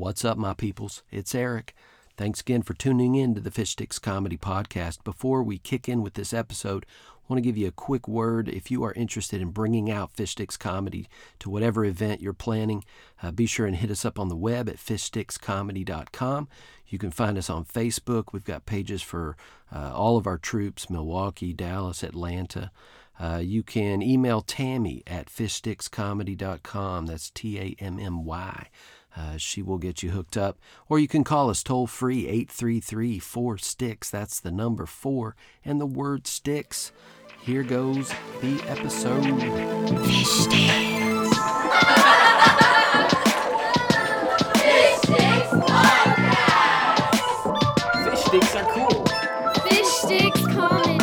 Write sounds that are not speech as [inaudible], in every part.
What's up, my peoples? It's Eric. Thanks again for tuning in to the Fish Sticks Comedy Podcast. Before we kick in with this episode, I want to give you a quick word. If you are interested in bringing out Fish Sticks Comedy to whatever event you're planning, uh, be sure and hit us up on the web at fishstickscomedy.com. You can find us on Facebook. We've got pages for uh, all of our troops Milwaukee, Dallas, Atlanta. Uh, you can email Tammy at fishstickscomedy.com. That's T A M M Y. Uh, she will get you hooked up. Or you can call us toll free 833 4 Sticks. That's the number 4 and the word sticks. Here goes the episode. Fish sticks. Fish sticks Fish sticks are cool. Fish sticks comedy.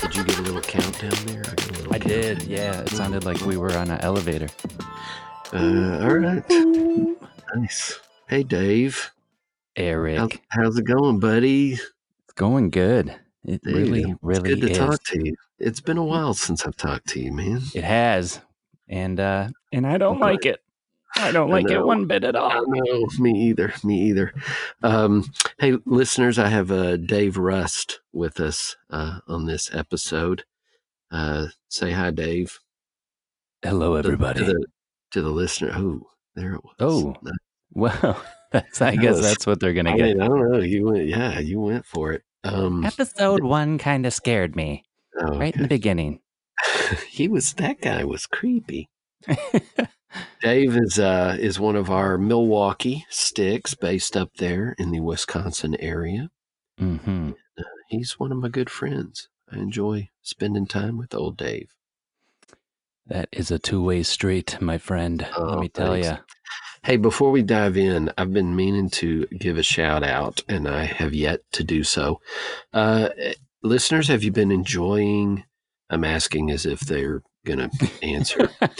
Did you get a little countdown there? I, got a little I did, yeah. It sounded like we were on an elevator. Uh, all right. Nice. Hey, Dave. Eric, How's, how's it going, buddy? it's going good. It Dude, really, it's really good to is. talk to you. It's been a while since I've talked to you, man. It has, and uh, and I don't like it. I don't like know. it one bit at all. know, me either. Me either. Um, hey, listeners, I have uh, Dave Rust with us uh, on this episode. Uh, say hi, Dave. Hello, To- everybody. To the, to the listener. Oh, there it was. Oh. [laughs] Well, that's. I That guess was- that's what they're gonna I get. mean, I don't know. You went, yeah, you went for it. Um, Episode one kind of scared me oh, right in the beginning. [laughs] he was that guy was creepy. [laughs] Dave is uh is one of our Milwaukee sticks based up there in the Wisconsin area. Mm-hmm. He's one of my good friends. I enjoy spending time with old Dave. That is a two-way street, my friend. Oh, Let me tell you. Hey, before we dive in, I've been meaning to give a shout out, and I have yet to do so. Uh, listeners, have you been enjoying? I'm asking as if they're going to answer. [laughs]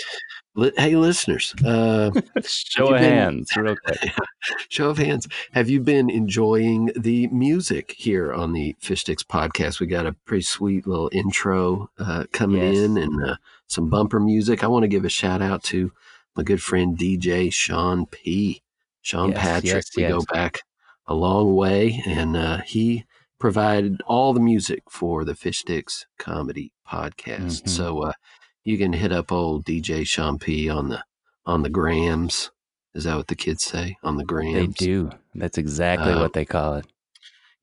Hey, listeners, uh, [laughs] Show of been- hands, real quick. [laughs] show of hands. Have you been enjoying the music here on the Fish Sticks podcast? We got a pretty sweet little intro uh, coming Yes. in and uh, some bumper music. I want to give a shout out to my good friend DJ Sean P. Sean Yes, Patrick. yes, we go back a long way, and uh, he provided all the music for the Fish Sticks comedy podcast. Mhm. So uh, you can hit up old DJ Sean P on the on the grams. Is that what the kids say on the grams? They do. That's exactly Uh, what they call it.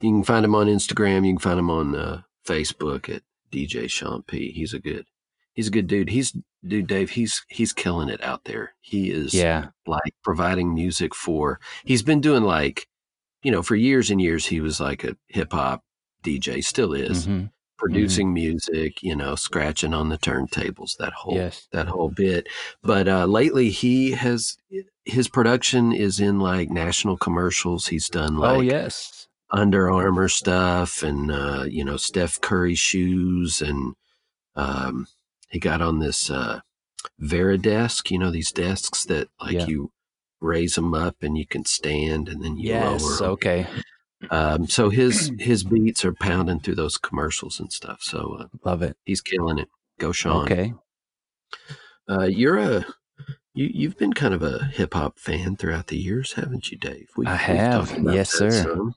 You can find him on Instagram. You can find him on uh, Facebook at DJ Sean P. He's a good, he's a good dude. He's dude, Dave. He's he's killing it out there. He is Yeah. like providing music for. He's been doing like, you know, for years and years. He was like a hip hop DJ. Still is hmm producing music. You know, scratching on the turntables. That whole Yes. that whole bit. But uh, lately, he has his production is in like national commercials. He's done like oh yes. Under Armour stuff and uh, you know Steph Curry shoes and um, he got on this uh, Varidesk, you know these desks that like Yeah. you raise them up and you can stand and then you Yes. lower. Okay. Um, so his [clears throat] his beats are pounding through those commercials and stuff. So uh, Love it. he's killing it. Go Sean. Okay. Uh, you're a you you've been kind of a hip hop fan throughout the years, haven't you, Dave? We, I have. Yes, sir. some.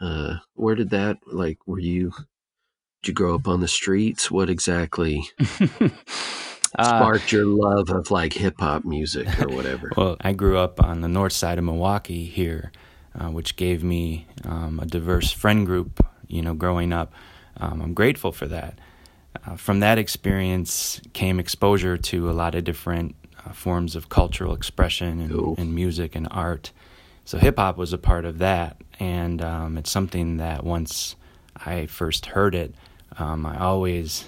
Uh, where did that like? Were you? Did you grow up on the streets? What exactly [laughs] Uh, sparked your love of like hip hop music or [laughs] whatever? Well, I grew up on the north side of Milwaukee here, uh, which gave me um, a diverse friend group, you know, growing up. Um, I'm grateful for that. Uh, from that experience came exposure to a lot of different uh, forms of cultural expression and, Cool. and music and art. So hip hop was a part of that, and um, it's something that once I first heard it, um, I always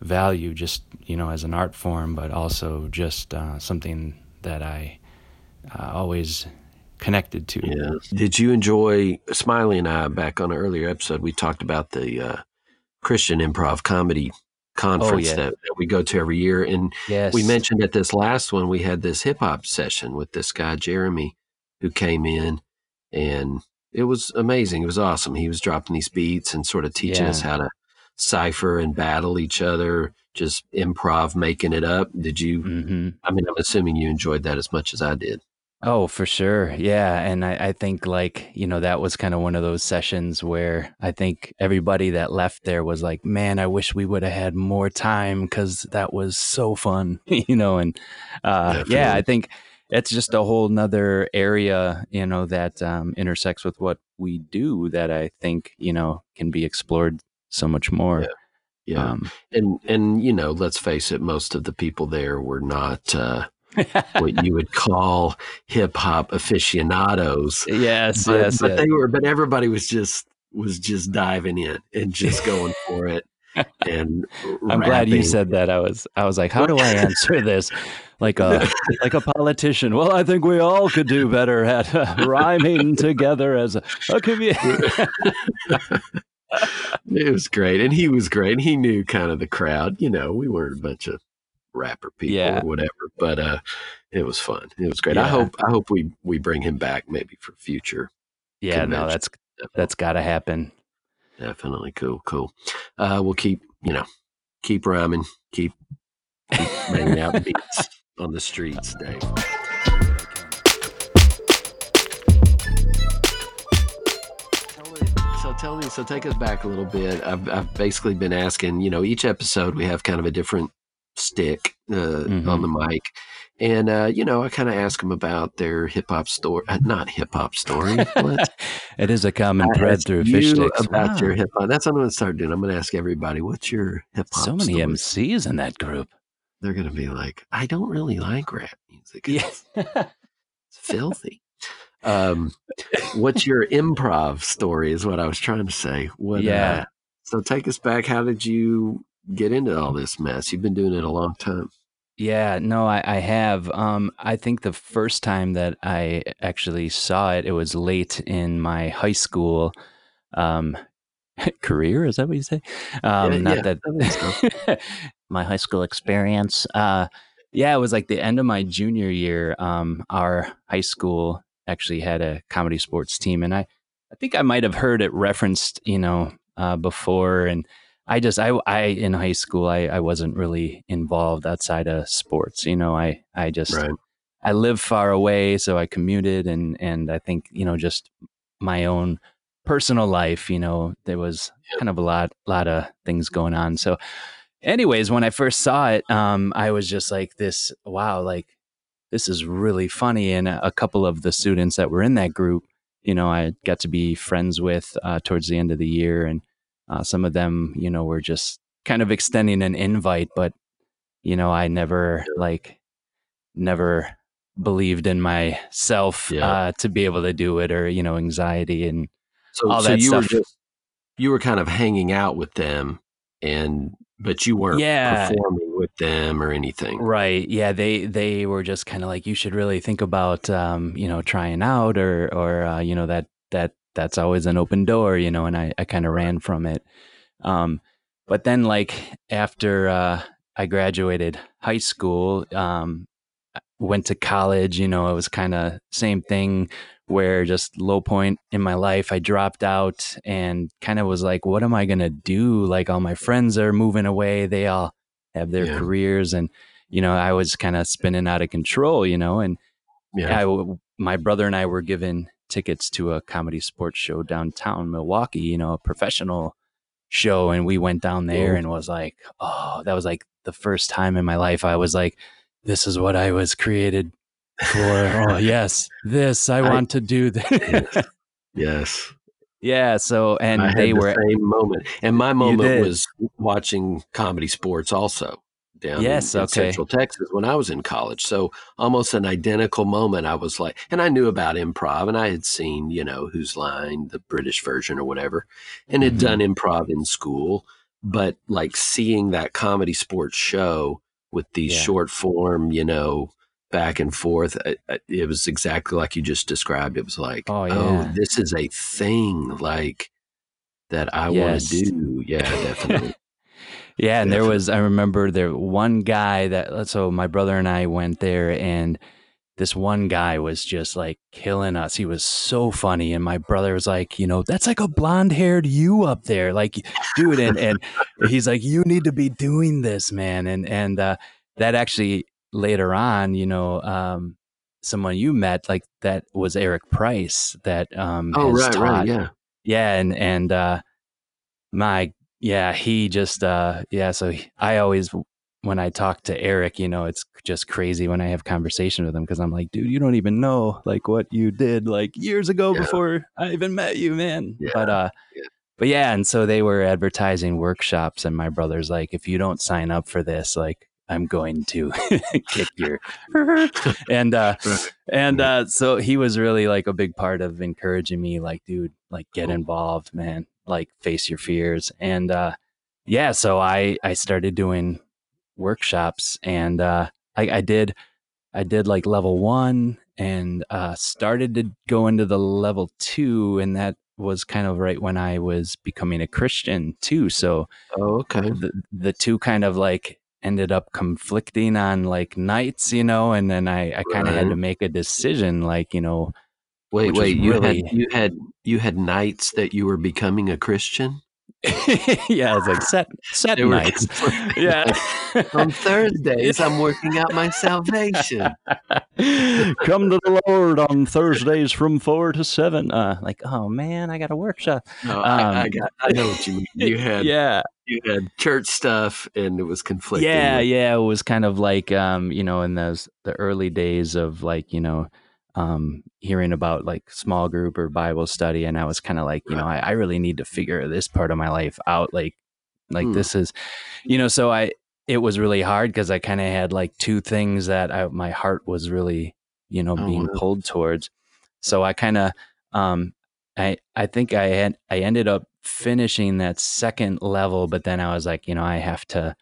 value just you know as an art form, but also just uh, something that I uh, always connected to. Yeah. Did you enjoy Smiley and I back on an earlier episode? We talked about the uh, Christian improv comedy conference yeah. that, that we go to every year, and yes. we mentioned at this last one we had this hip hop session with this guy Jeremy who came in and it was amazing. It was awesome. He was dropping these beats and sort of teaching Yeah. us how to cipher and battle each other, just improv, making it up. Did you? hmm I mean, I'm assuming you enjoyed that as much as I did. Oh, for sure. Yeah. And I, I think, like, you know, that was kind of one of those sessions where I think everybody that left there was like, man, I wish we would have had more time because that was so fun, [laughs] you know. And uh, yeah, I think it's just a whole nother area, you know, that um, intersects with what we do that I think, you know, can be explored so much more. Yeah. Um, and and you know, let's face it, most of the people there were not uh, what you would call hip hop aficionados. yes, but, yes, but yes. they were but everybody was just was just diving in and just going for it and I'm glad you said that. I was I was like, how do I answer this? Like a like a politician. Well, I think we all could do better at uh, rhyming together as a, a community. [laughs] it was great and he was great and he knew kind of the crowd you know we weren't a bunch of rapper people Yeah. or whatever but uh it was fun. It was great. I hope i hope we we bring him back maybe for future yeah, no, that's that's got to happen. definitely. Cool cool. Uh we'll keep you know keep rhyming keep keep banging out beats [laughs] on the streets dave. So tell me, so take us back a little bit. I've, I've basically been asking, you know, each episode we have kind of a different stick uh, Mhm. on the mic. And, uh, you know, I kind of ask them about their hip hop story, uh, not hip hop story. [laughs] It is a common thread through fish sticks. about Wow. your hip hop. That's what I'm going to start doing. I'm going to ask everybody, what's your hip hop so many story? MCs in that group. They're going to be like, I don't really like rap music. It's, Yeah. it's filthy. Um, what's your [laughs] improv story is what I was trying to say. What, Yeah. Uh, so take us back. How did you get into all this mess? You've been doing it a long time. Yeah, no, I, I have. Um, I think the first time that I actually saw it, it was late in my high school um, [laughs] career. Is that what you say? Um, Yeah, not yeah, that think [laughs] my high school experience. Uh, yeah, it was like the end of my junior year. Um, our high school actually had a comedy sports team, and I, I think I might have heard it referenced, you know, uh, before. And I just, I, I in high school, I, I wasn't really involved outside of sports. You know, I, I just, Right. I lived far away, so I commuted, and and I think you know just my own personal life. You know, there was kind of a lot, lot of things going on. So, anyways, when I first saw it, um, I was just like, this, wow, like this is really funny. And a, a couple of the students that were in that group, you know, I got to be friends with uh, towards the end of the year, and uh, some of them, you know, were just kind of extending an invite, but you know, I never like never believed in myself Yeah. uh, to be able to do it, or you know, anxiety and So, all so that you stuff. were just you were kind of hanging out with them, and but you weren't Yeah. performing with them or anything. Right. Yeah. They they were just kind of like you should really think about um, you know trying out or or uh, you know that that that's always an open door you know and I I kind of ran from it. Um, but then like after uh, I graduated high school, um, went to college. You know, it was kind of same thing where just low point in my life. I dropped out and kind of was like, what am I gonna do? Like all my friends are moving away. They all have their Yeah. careers and you know i was kind of spinning out of control you know and Yeah. I my brother and i were given tickets to a comedy sports show downtown milwaukee you know a professional show and we went down there and was like oh that was like the first time in my life i was like this is what i was created for. Oh [laughs] yes this i I- want to do [laughs] this. Yes. yes. yeah so and I they the were same moment, and my moment was watching comedy sports also down Yes, in, in okay. Central Texas when I was in college. So almost an identical moment. I was like, and I knew about improv, and I had seen you know Whose Line, the British version or whatever, and had Mhm. done improv in school. But like seeing that comedy sports show with these Yeah. short form, you know, back and forth, I- I- it was exactly like you just described. It was like, Oh, oh, this is a thing like that I want to do. Yeah, definitely. Yeah, and there was I remember there one guy that so my brother and I went there and this one guy was just like killing us. He was so funny and my brother was like, you know, that's like a blonde-haired you up there. Like dude and and [laughs] he's like you need to be doing this, man. And and uh that actually later on, you know, um someone you met like that was Eric Price that um Oh, right, taught right, yeah. yeah and and uh my yeah he just uh yeah so he- i always when i talk to eric you know it's just crazy when i have conversation with him because i'm like dude you don't even know like what you did like years ago Yeah. before i even met you man. Yeah, but uh yeah. but yeah and so they were advertising workshops and my brother's like if you don't sign up for this like i'm going to [laughs] kick your [laughs] and uh [laughs] and uh, so he was really like a big part of encouraging me, like, dude, like get involved, man, like face your fears. And uh, yeah, so I I started doing workshops, and uh, I, I did I did like level one, and uh, started to go into the level two, and that was kind of right when I was becoming a Christian too. So Oh, okay. the the two kind of like ended up conflicting on like nights, you know, and then I, I kind of had to make a decision, like, you know, Wait, wait. You really- had you had you had nights that you were becoming a Christian. [laughs] yeah, it's like set set They nights. [laughs] [laughs] Yeah. On Thursdays, I'm working out my salvation. Come to the Lord on Thursdays from four to seven. Uh, like, oh man, I got a workshop. No, I, I Um, got. I know what you mean. You had yeah, you had church stuff, and it was conflicting. yeah yeah it was kind of like um you know in those the early days of like you know um hearing about like small group or bible study and i was kind of like you know I, I really need to figure this part of my life out like like Hmm. this is you know so i it was really hard because i kind of had like two things that I, my heart was really you know Oh, being wow. pulled towards so i kind of um i i think i had i ended up finishing that second level but then i was like you know i have to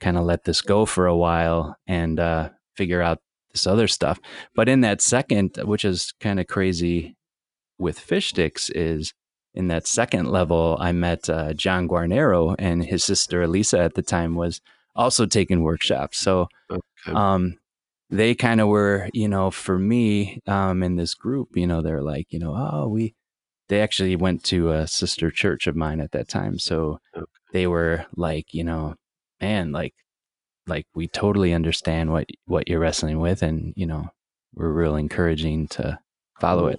kind of let this go for a while and uh, figure out this other stuff. But in that second, which is kind of crazy with fish sticks, is in that second level, I met uh, John Guarnero and his sister Elisa at the time was also taking workshops. So Okay. um, they kind of were, you know, for me um, in this group, you know, they're like, you know, oh, we, they actually went to a sister church of mine at that time. So Okay. they were like, you know, man, like, like we totally understand what what you're wrestling with, and you know, we're real encouraging to follow it.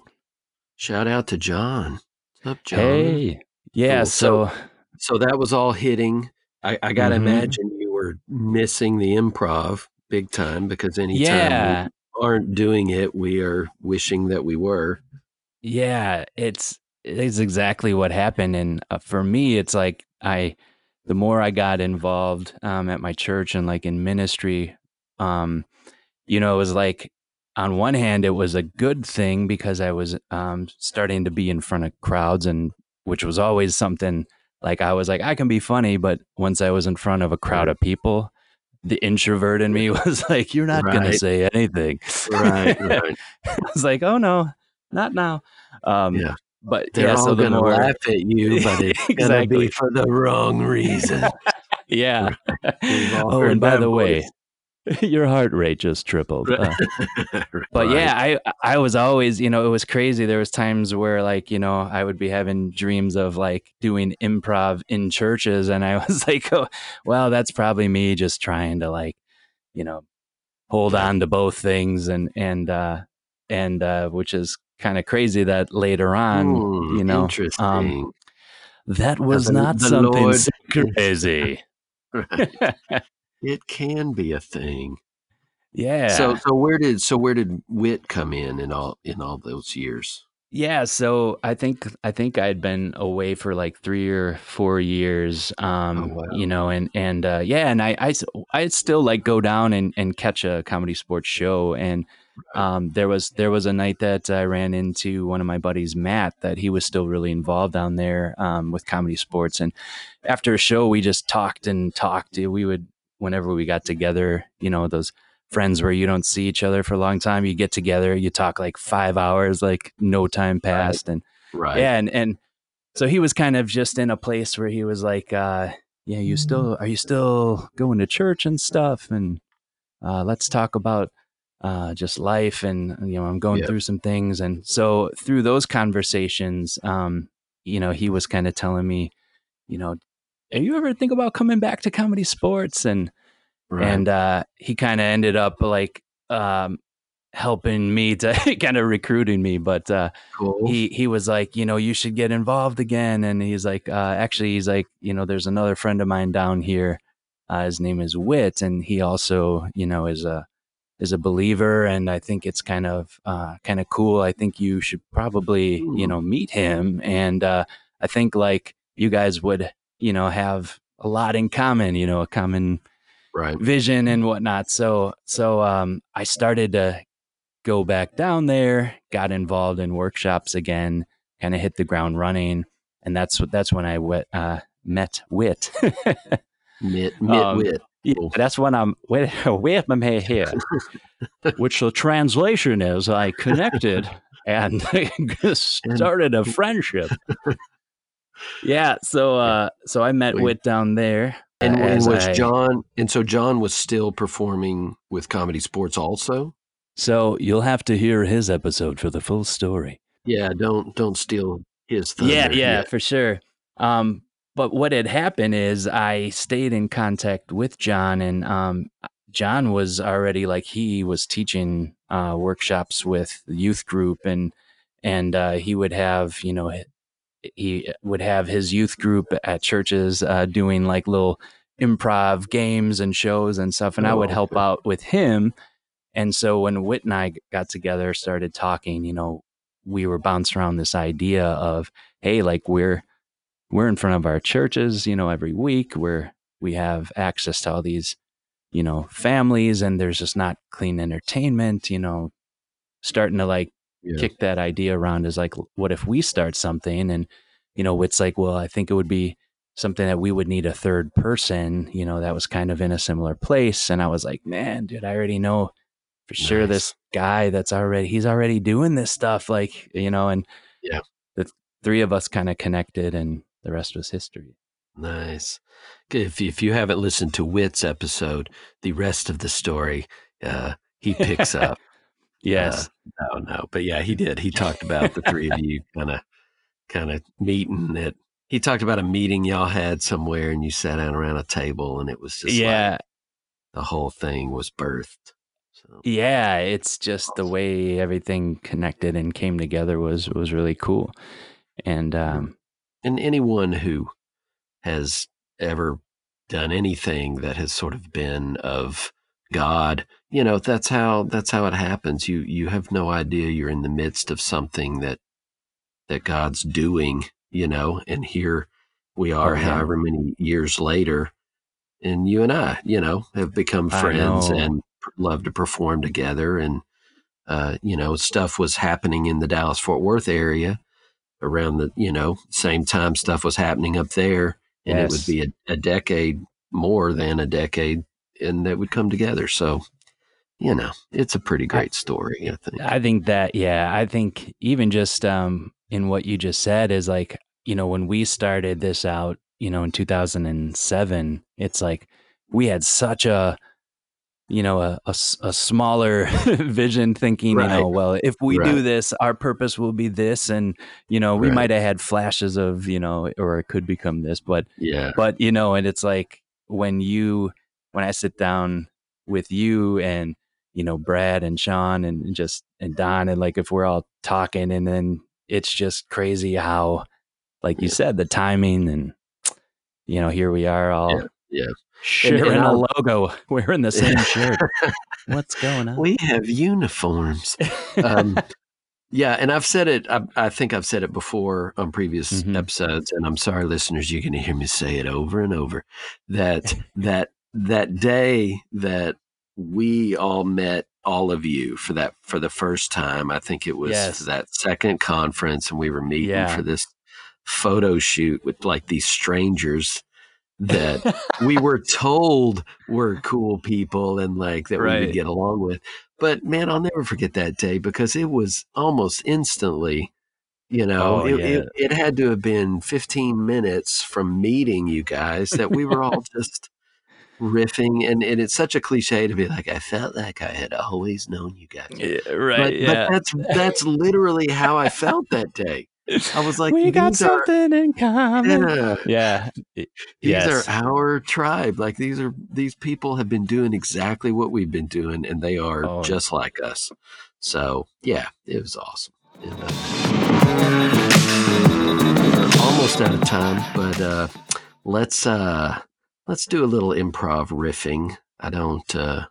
Shout out to John. What's up, John? Hey, yeah. Cool. So, So that was all hitting. I, I got to Mhm. imagine you were missing the improv big time because anytime yeah, we aren't doing it, we are wishing that we were. Yeah, it's it's exactly what happened, and uh, for me, it's like I, the more I got involved um, at my church and like in ministry, um, you know, it was like on one hand, it was a good thing because I was um, starting to be in front of crowds, and which was always something like I was like I can be funny, but once I was in front of a crowd of people. The introvert in me [laughs] was like, "You're not going to say anything." Right, right. [laughs] I was like, "Oh no, not now." Um, Yeah. But They're yeah, all so the to more, laugh at you, [laughs] but it's going to be for the wrong reason. yeah. [laughs] Oh, and by the way, [laughs] your heart rate just tripled. Uh, but yeah, I I was always, you know, it was crazy. There was times where like, you know, I would be having dreams of like doing improv in churches and I was like, oh, well, that's probably me just trying to like, you know, hold on to both things and and uh and uh which is kind of crazy that later on, Hmm, you know, um, that was the- not the something Lord [laughs] crazy. [laughs] It can be a thing. yeah. So so where did so where did wit come in in all in all those years? Yeah, so I think I think I'd been away for like three or four years, um, Oh, wow. you know, and and uh, yeah, and I I I'd still like go down and, and catch a comedy sports show, and um, there was there was a night that I ran into one of my buddies, Matt, that he was still really involved down there um, with comedy sports, and after a show we just talked and talked. We would whenever we got together, you know, those friends where you don't see each other for a long time. You get together, you talk like five hours, like no time passed. And Right. yeah, and, and so he was kind of just in a place where he was like, uh, yeah, you still, are you still going to church and stuff? And uh, let's talk about uh, just life. And, you know, I'm going Yeah. through some things. And so through those conversations, um, you know, he was kind of telling me, you know, are you ever think about coming back to comedy sports? And, Right. and uh, he kind of ended up like um, helping me to [laughs] kind of recruiting me. But uh, Cool. he he was like, you know, you should get involved again. And he's like, uh, actually, he's like, you know, there's another friend of mine down here. Uh, his name is Wit, and he also, you know, is a is a believer. And I think it's kind of uh, kind of cool. I think you should probably, you know, meet him. And uh, I think like you guys would, you know, have a lot in common. You know, a common right. vision and whatnot. So so um, I started to go back down there, got involved in workshops again, kind of hit the ground running, and that's what that's when I uh, met Wit. [laughs] Mit, mit Um, wit. Yeah, that's when I'm [laughs] with with my hair here, [laughs] which the translation is I connected and [laughs] started a friendship. Yeah, so uh, so I met. Wit down there. And, as was I- John? And so John was still performing with Comedy Sports also. So you'll have to hear his episode for the full story. Yeah. Don't don't steal his thunder. Yeah, yeah, for sure. Um, but what had happened is I stayed in contact with John, and um, John was already like he was teaching uh, workshops with the youth group, and and uh, he would have you know he would have his youth group at churches uh, doing like little improv games and shows and stuff, and I Oh, would help okay. out with him. And so when Whit and I got together, started talking, you know, we were bouncing around this idea of, hey, like we're we're in front of our churches, you know, every week where we have access to all these, you know, families and there's just not clean entertainment, you know, starting to like Yeah. kick that idea around is like, what if we start something? And, you know, it's like, well, I think it would be something that we would need a third person, you know, that was kind of in a similar place. And I was like, man, dude, I already know for sure Nice. this guy that's already, he's already doing this stuff. Like, you know, and Yeah. the three of us kind of connected and the rest was history. Nice. If if you haven't listened to Wit's episode, the rest of the story, uh, he picks [laughs] up. Yes. No, no, but yeah, he did. He talked about the three of you kind of, kind of meeting it. He talked about a meeting y'all had somewhere, and you sat down around a table, and it was just yeah. like the whole thing was birthed. So yeah it's just the way everything connected and came together was was really cool and um and anyone who has ever done anything that has sort of been of God, you know, that's how that's how it happens. You you have no idea you're in the midst of something that that God's doing, you know, and here we are Oh, yeah. however many years later and you and I, you know, have become friends and love to perform together and uh, you know, stuff was happening in the Dallas Fort Worth area around the, you know, same time stuff was happening up there. And it would be a, a decade more than a decade and that would come together. So, you know, it's a pretty great story, I think. i think that yeah i think even just um in what you just said is like you know when we started this out you know in 2007 it's like we had such a you know a a smaller [laughs] vision thinking you know well if we do this our purpose will be this and you know we Right. might have had flashes of you know or it could become this but Yeah. but you know and it's like when you when i sit down with you and you know brad and sean and just and don and like if we're all talking and then it's just crazy how like you said the timing and you know here we are all Yeah, yeah. sharing and a I'll- logo [laughs] wearing the same [laughs] shirt what's going on We have uniforms. Um, [laughs] yeah, and I've said it. I, I think I've said it before on previous Mhm. episodes, and I'm sorry, listeners, you're going to hear me say it over and over. That that that day that we all met all of you for that for the first time. I think it was Yes. that second conference, and we were meeting Yeah. for this photo shoot with like these strangers that we were told were cool people and like that we Right. would get along with. But man, I'll never forget that day because it was almost instantly, you know, Oh, it, yeah. it, it had to have been 15 minutes from meeting you guys that we were all just riffing. And, and it's such a cliche to be like, I felt like I had always known you guys. Yeah, right But, yeah but that's that's literally how I felt that day. I was like, we got these are- something in common Yeah, yeah these yes. are our tribe. Like these are these people have been doing exactly what we've been doing, and they are Oh. just like us. So yeah, it was awesome. And, uh, almost out of time, but uh, let's uh, let's do a little improv riffing. I don't uh,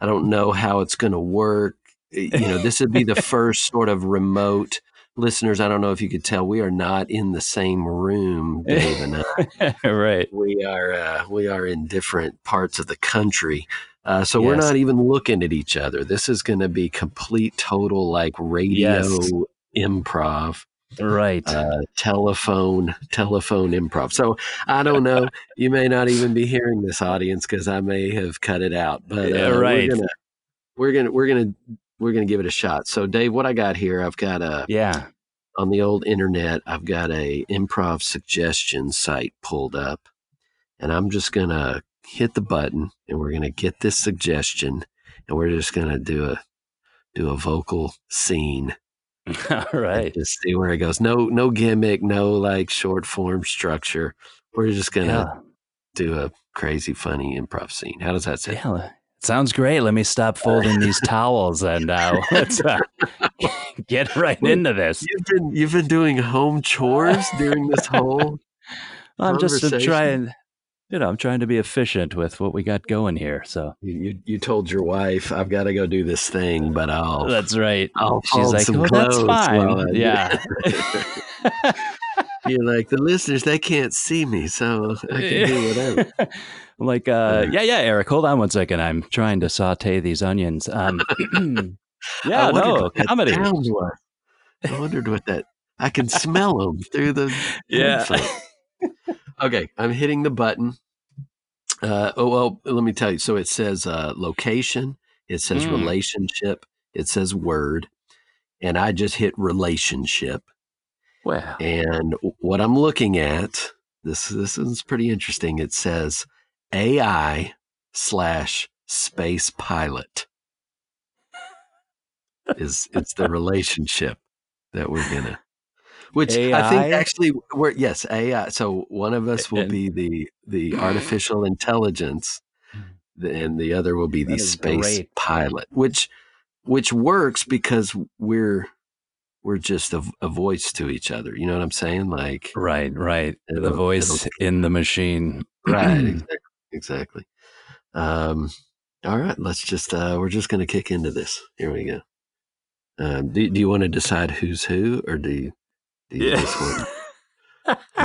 I don't know how it's going to work. You know, this would be the [laughs] first sort of remote listeners. I don't know if you could tell we are not in the same room, [laughs] Dave and I. right. We are uh, we are in different parts of the country. Uh, so we're not even looking at each other. This is going to be complete, total, like radio Yes. improv Right. uh, telephone telephone improv. So I don't know. [laughs] you may not even be hearing this audience because I may have cut it out. But uh, Yeah, right. we're gonna we're gonna we're gonna we're gonna give it a shot. So Dave, what I got here, I've got a yeah. on the old internet. I've got a improv suggestion site pulled up, and I'm just gonna hit the button, and we're gonna get this suggestion, and we're just gonna do a do a vocal scene [laughs] All right. just see where it goes. No, no gimmick, no like short form structure. We're just gonna Yeah. do a crazy, funny improv scene. How does that sound? Yeah. Sounds great. Let me stop folding these [laughs] towels and uh, let's uh, [laughs] get right into this. You've been you've been doing home chores during this whole. I'm just uh, trying, you know, I'm trying to be efficient with what we got going here. So You, you, you told your wife I've got to go do this thing, but I'll that's right. I'll She's like, some "Oh, that's clothes while I fine." Yeah. [laughs] You're like the listeners; they can't see me, so I can do whatever. I'm like, uh, yeah, yeah, Eric, hold on one second. I'm trying to saute these onions. Um, [clears throat] yeah, I wondered no, what that comedy. I wondered what that. I can smell them [laughs] through the. Yeah. okay, I'm hitting the button. Uh, oh well, let me tell you. So it says uh, location. It says Mm. relationship. It says word, and I just hit relationship. Wow. And what I'm looking at this this is pretty interesting. It says AI slash space pilot is it's the relationship that we're gonna. Which I think actually we're yes AI. So one of us will be the the artificial intelligence, and the other will be the space great. pilot. Which which works because we're we're just a, a voice to each other. You know what I'm saying? Like right, right. The voice in the machine. right, [clears throat] exactly, exactly. Um, all right, let's just uh, we're just gonna kick into this. Here we go. Um, do, do you want to decide who's who, or do you, do you just want?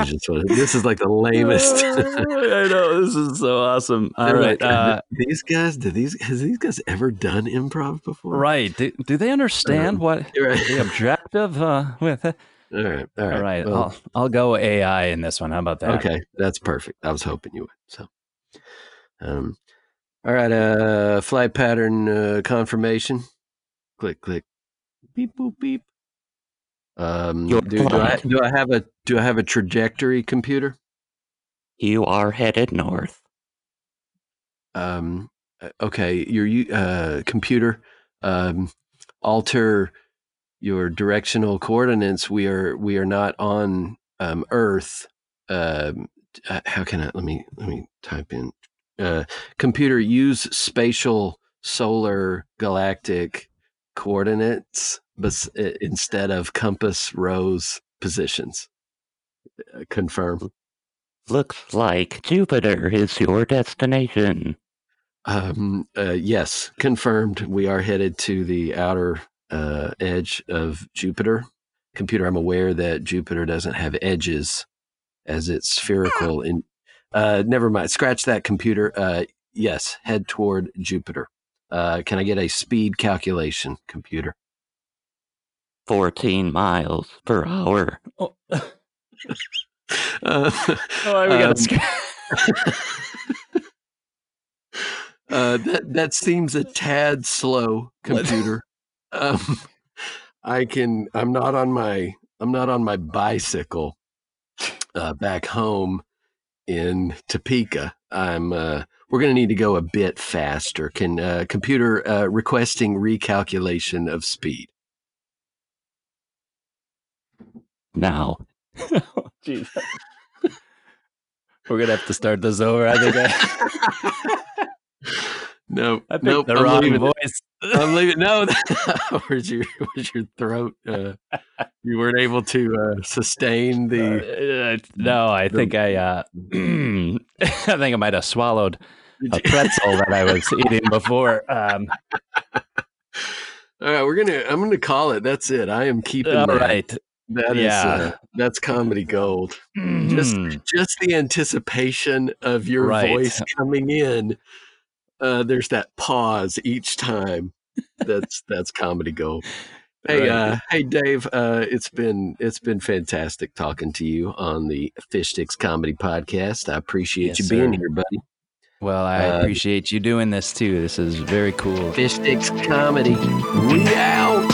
Just want this is like the [laughs] lamest. I know this is so awesome. All right, like, uh, these guys, do these has these guys ever done improv before? right. Do, do they understand Um, what Right. the objective uh, with it? All right, all right, All right, well, I'll I'll go AI in this one. How about that? Okay, that's perfect. I was hoping you would. So, um, all right. Uh, flight pattern uh, confirmation. Click, click. Beep, boop, beep. Um, do, do I do I have a do I have a trajectory computer? You are headed north. Um, uh, okay, your uh, computer um, alter your directional coordinates. We are we are not on um, Earth. Um, uh, how can I let me let me type in uh, computer use spatial solar galactic coordinates bes- instead of compass rose positions. Uh, confirm. Looks like Jupiter is your destination. Um, uh, yes, confirmed. We are headed to the outer uh, edge of Jupiter. Computer, I'm aware that Jupiter doesn't have edges as it's spherical. In uh, never mind. Scratch that, computer. Uh, yes, head toward Jupiter. Uh, can I get a speed calculation, computer? 14 miles per hour. Oh, [laughs] Uh, oh, we got Um, to sc- [laughs] Uh, that that seems a tad slow, computer. [laughs] um, I can. I'm not on my. I'm not on my bicycle. Uh, back home in Topeka, I'm. Uh, we're going to need to go a bit faster. Can uh, computer uh, requesting recalculation of speed? Now, [laughs] Jeez. We're gonna have to start this over. I think. I... [laughs] [laughs] No, I picked nope. the I'm wrong leaving voice. I'm leaving. [laughs] No, [laughs] where's your where's your throat? Uh, you weren't able to uh, sustain the. Uh, no, I think I. Uh, [clears throat] I think I might have swallowed a pretzel that I was [laughs] eating before. Um, All right, we're gonna. I'm gonna call it. That's it. I am keeping all that. right. That is. Yeah. Uh, that's comedy gold. Just- Mhm. Just the anticipation of your Right. voice coming in. Uh, there's that pause each time. That's that's comedy gold. Hey, uh, hey, Dave. Uh, it's been it's been fantastic talking to you on the Fish Sticks Comedy Podcast. I appreciate Yes, you being sir. here, buddy. well, I uh, appreciate you doing this too. This is very cool. Fish Sticks Comedy. We out.